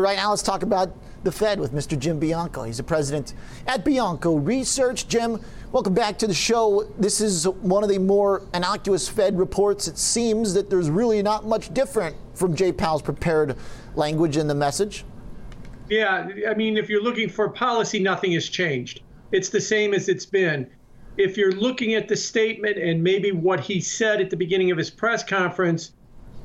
Right now, let's talk about the Fed with Mr. Jim Bianco. He's the president at Bianco Research. Jim, welcome back to the show. This is one of the more innocuous Fed reports. It seems that there's really not much different from Jay Powell's prepared language in the message. Yeah, I mean, if you're looking for policy, nothing has changed. It's the same as it's been. If you're looking at the statement and maybe what he said at the beginning of his press conference,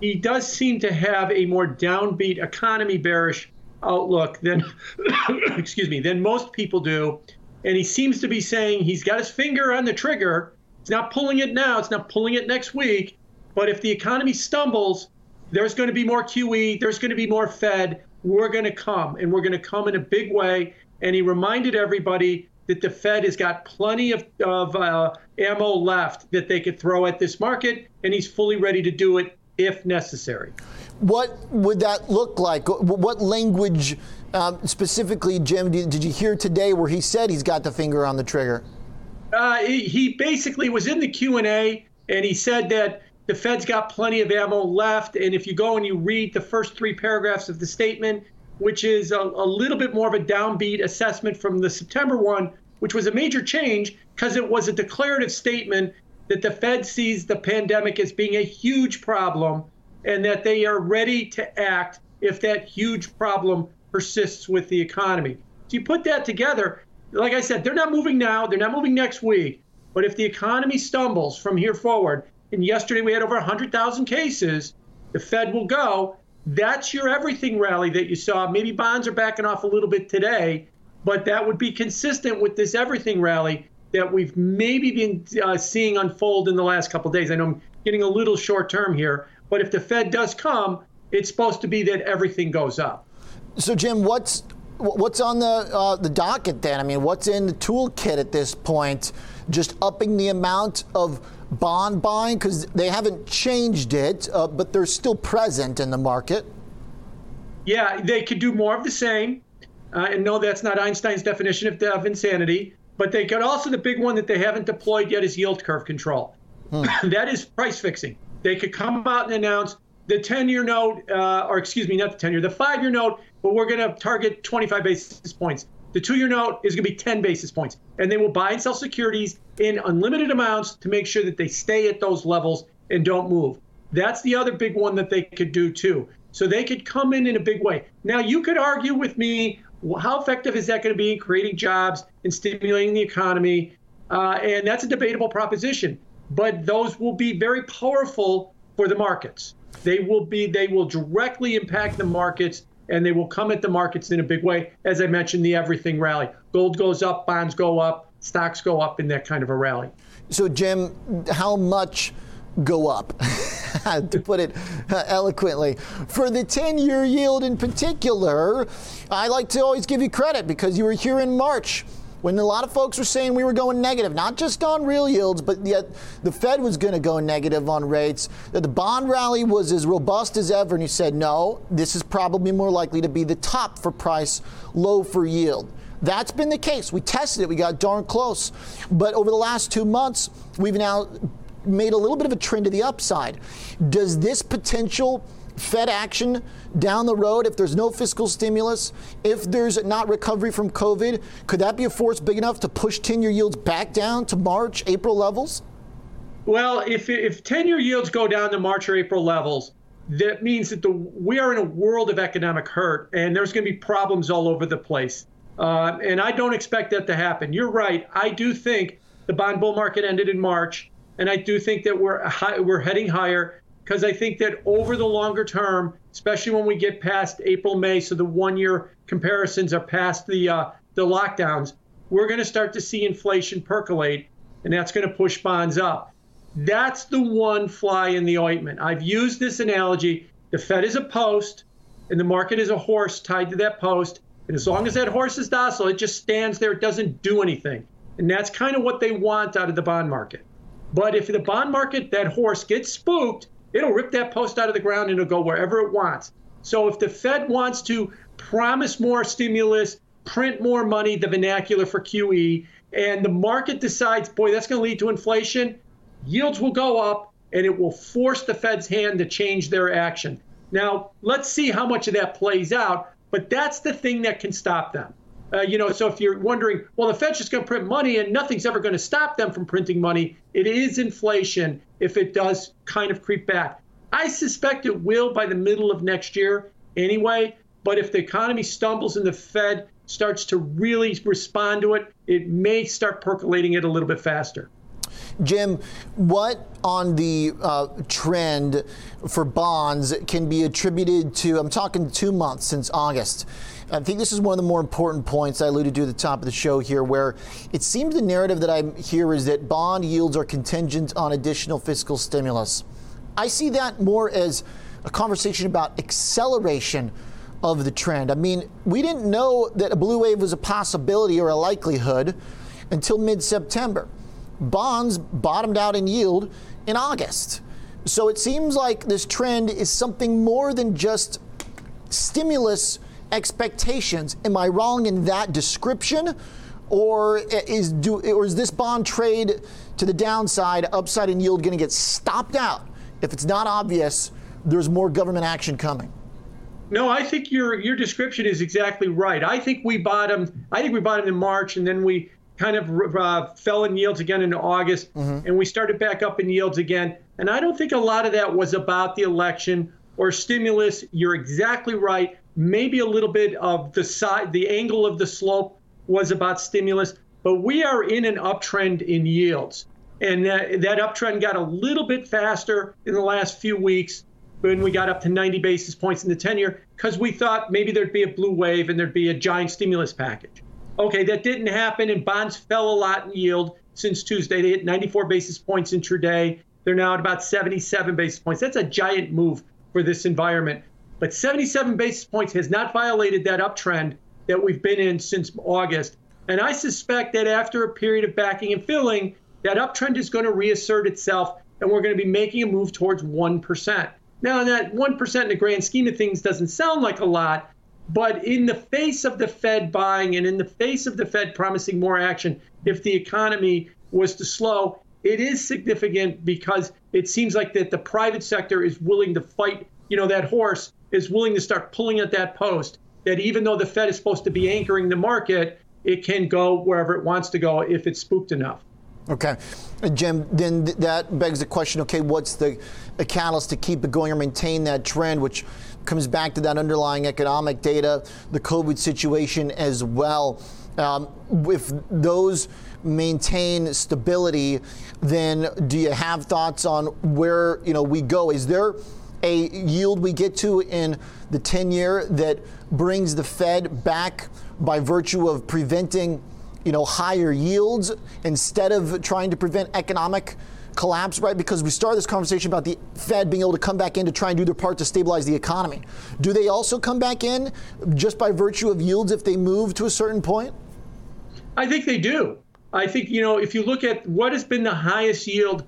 he does seem to have a more downbeat economy bearish outlook than excuse me than most people do. And he seems to be saying he's got his finger on the trigger. He's not pulling it now. It's not pulling it next week. But if the economy stumbles there's going to be more QE there's going to be more fed. We're going to come and we're going to come in a big way. And he reminded everybody that the Fed has got plenty of, of uh, ammo left that they could throw at this market, and he's fully ready to do it if necessary. What would that look like? What language um, specifically, Jim, did you hear today where he said he's got the finger on the trigger? Uh, he, basically was in the Q&A, and he said that the Fed's got plenty of ammo left. And if you go and you read the first three paragraphs of the statement, which is a, a little bit more of a downbeat assessment from the September one, which was a major change because it was a declarative statement that the Fed sees the pandemic as being a huge problem and that they are ready to act if that huge problem persists with the economy. So you put that together, like I said, they're not moving now, they're not moving next week. But if the economy stumbles from here forward, and yesterday we had over 100,000 cases, the Fed will go. That's your everything rally that you saw. Maybe bonds are backing off a little bit today, but that would be consistent with this everything rally that we've maybe been uh, seeing unfold in the last couple days. I know I'm getting a little short term here, but if the Fed does come, it's supposed to be that everything goes up. So, Jim, what's what's on the uh, the docket then? I mean, what's in the toolkit at this point? Just upping the amount of bond buying because they haven't changed it, uh, but they're still present in the market. Yeah, they could do more of the same. Uh, and no, that's not Einstein's definition of, of insanity. But they could also, the big one that they haven't deployed yet is yield curve control. Hmm. that is price fixing. They could come out and announce the 10 year note, uh, or excuse me, not the 10 year, the five year note, but we're going to target 25 basis points. The two year note is going to be 10 basis points. And they will buy and sell securities in unlimited amounts to make sure that they stay at those levels and don't move. That's the other big one that they could do too. So they could come in in a big way. Now, you could argue with me how effective is that going to be in creating jobs and stimulating the economy? Uh, and that's a debatable proposition. But those will be very powerful for the markets. They will be. They will directly impact the markets, and they will come at the markets in a big way. As I mentioned, the everything rally. Gold goes up, bonds go up, stocks go up in that kind of a rally. So, Jim, how much? go up, to put it uh, eloquently. For the 10 year yield in particular, I like to always give you credit because you were here in March when a lot of folks were saying we were going negative, not just on real yields, but yet the Fed was going to go negative on rates, that the bond rally was as robust as ever, and you said, no, this is probably more likely to be the top for price, low for yield. That's been the case. We tested it, we got darn close. But over the last two months, we've now made a little bit of a trend to the upside. Does this potential Fed action down the road, if there's no fiscal stimulus, if there's not recovery from COVID, could that be a force big enough to push 10 year yields back down to March, April levels? Well, if, if 10 year yields go down to March or April levels, that means that the, we are in a world of economic hurt and there's going to be problems all over the place. Uh, and I don't expect that to happen. You're right. I do think the bond bull market ended in March. And I do think that we're high, we're heading higher because I think that over the longer term, especially when we get past April, May, so the one-year comparisons are past the uh, the lockdowns, we're going to start to see inflation percolate, and that's going to push bonds up. That's the one fly in the ointment. I've used this analogy. The Fed is a post, and the market is a horse tied to that post. And as long as that horse is docile, it just stands there. It doesn't do anything. And that's kind of what they want out of the bond market. But if the bond market, that horse gets spooked, it'll rip that post out of the ground and it'll go wherever it wants. So if the Fed wants to promise more stimulus, print more money, the vernacular for QE, and the market decides, boy, that's going to lead to inflation, yields will go up and it will force the Fed's hand to change their action. Now, let's see how much of that plays out. but that's the thing that can stop them. Uh, you know, so if you're wondering, well, the Fed's just going to print money and nothing's ever going to stop them from printing money, it is inflation if it does kind of creep back. I suspect it will by the middle of next year anyway. But if the economy stumbles and the Fed starts to really respond to it, it may start percolating it a little bit faster. Jim, what on the uh, trend for bonds can be attributed to? I'm talking two months since August. I think this is one of the more important points I alluded to at the top of the show here, where it seems the narrative that I hear is that bond yields are contingent on additional fiscal stimulus. I see that more as a conversation about acceleration of the trend. I mean, we didn't know that a blue wave was a possibility or a likelihood until mid September. Bonds bottomed out in yield in August. So it seems like this trend is something more than just stimulus expectations. Am I wrong in that description? Or is, do, or is this bond trade to the downside, upside in yield, going to get stopped out? If it's not obvious, there's more government action coming. No, I think your your description is exactly right. I think we bottomed. I think we bottomed in March, and then we kind of uh, fell in yields again in August, mm-hmm. and we started back up in yields again. And I don't think a lot of that was about the election or stimulus. You're exactly right maybe a little bit of the side, the angle of the slope was about stimulus, but we are in an uptrend in yields. And that, that uptrend got a little bit faster in the last few weeks when we got up to 90 basis points in the 10 year because we thought maybe there'd be a blue wave and there'd be a giant stimulus package. Okay, that didn't happen, and bonds fell a lot in yield since Tuesday. They hit 94 basis points intraday. They're now at about 77 basis points. That's a giant move for this environment. But 77 basis points has not violated that uptrend that we've been in since August. And I suspect that after a period of backing and filling, that uptrend is going to reassert itself and we're going to be making a move towards 1%. Now, that 1% in the grand scheme of things doesn't sound like a lot, but in the face of the Fed buying and in the face of the Fed promising more action, if the economy was to slow, it is significant because it seems like that the private sector is willing to fight, you know, that horse is willing to start pulling at that post, that even though the Fed is supposed to be anchoring the market, it can go wherever it wants to go if it's spooked enough. Okay. Jim, then that begs the question okay, what's the, catalyst to keep it going or maintain that trend, which comes back to that underlying economic data, the COVID situation as well. Um, if those maintain stability, then do you have thoughts on where you know we go? Is there a yield we get to in the 10 year that brings the Fed back by virtue of preventing you know higher yields instead of trying to prevent economic collapse right because we started this conversation about the Fed being able to come back in to try and do their part to stabilize the economy do they also come back in just by virtue of yields if they move to a certain point I think they do I think you know if you look at what has been the highest yield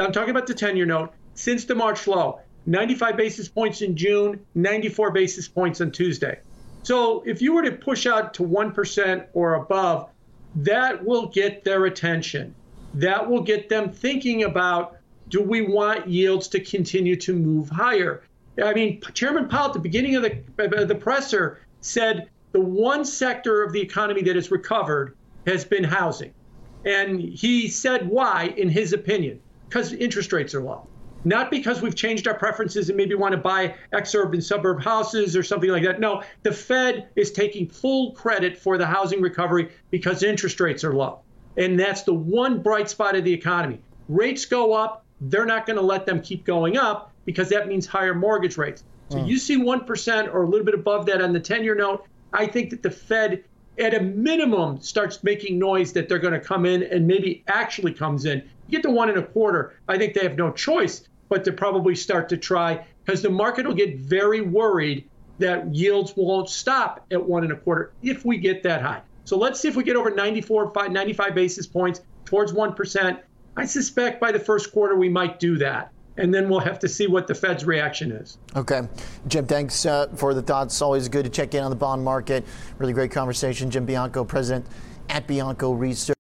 I'm talking about the 10 year note since the March low 95 basis points in June, 94 basis points on Tuesday. So if you were to push out to 1% or above, that will get their attention. That will get them thinking about do we want yields to continue to move higher? I mean, Chairman Powell at the beginning of the, uh, the presser said the one sector of the economy that has recovered has been housing. And he said why, in his opinion, because interest rates are low not because we've changed our preferences and maybe want to buy exurban suburb houses or something like that. No, the Fed is taking full credit for the housing recovery because interest rates are low. And that's the one bright spot of the economy. Rates go up, they're not going to let them keep going up because that means higher mortgage rates. So mm. you see 1% or a little bit above that on the 10 year note. I think that the Fed, at a minimum, starts making noise that they're going to come in and maybe actually comes in. You get to one and a quarter, I think they have no choice but to probably start to try because the market will get very worried that yields won't stop at one and a quarter if we get that high. So let's see if we get over 94, 95 basis points towards 1%. I suspect by the first quarter we might do that. And then we'll have to see what the Fed's reaction is. Okay. Jim, thanks uh, for the thoughts. Always good to check in on the bond market. Really great conversation. Jim Bianco, president at Bianco Research.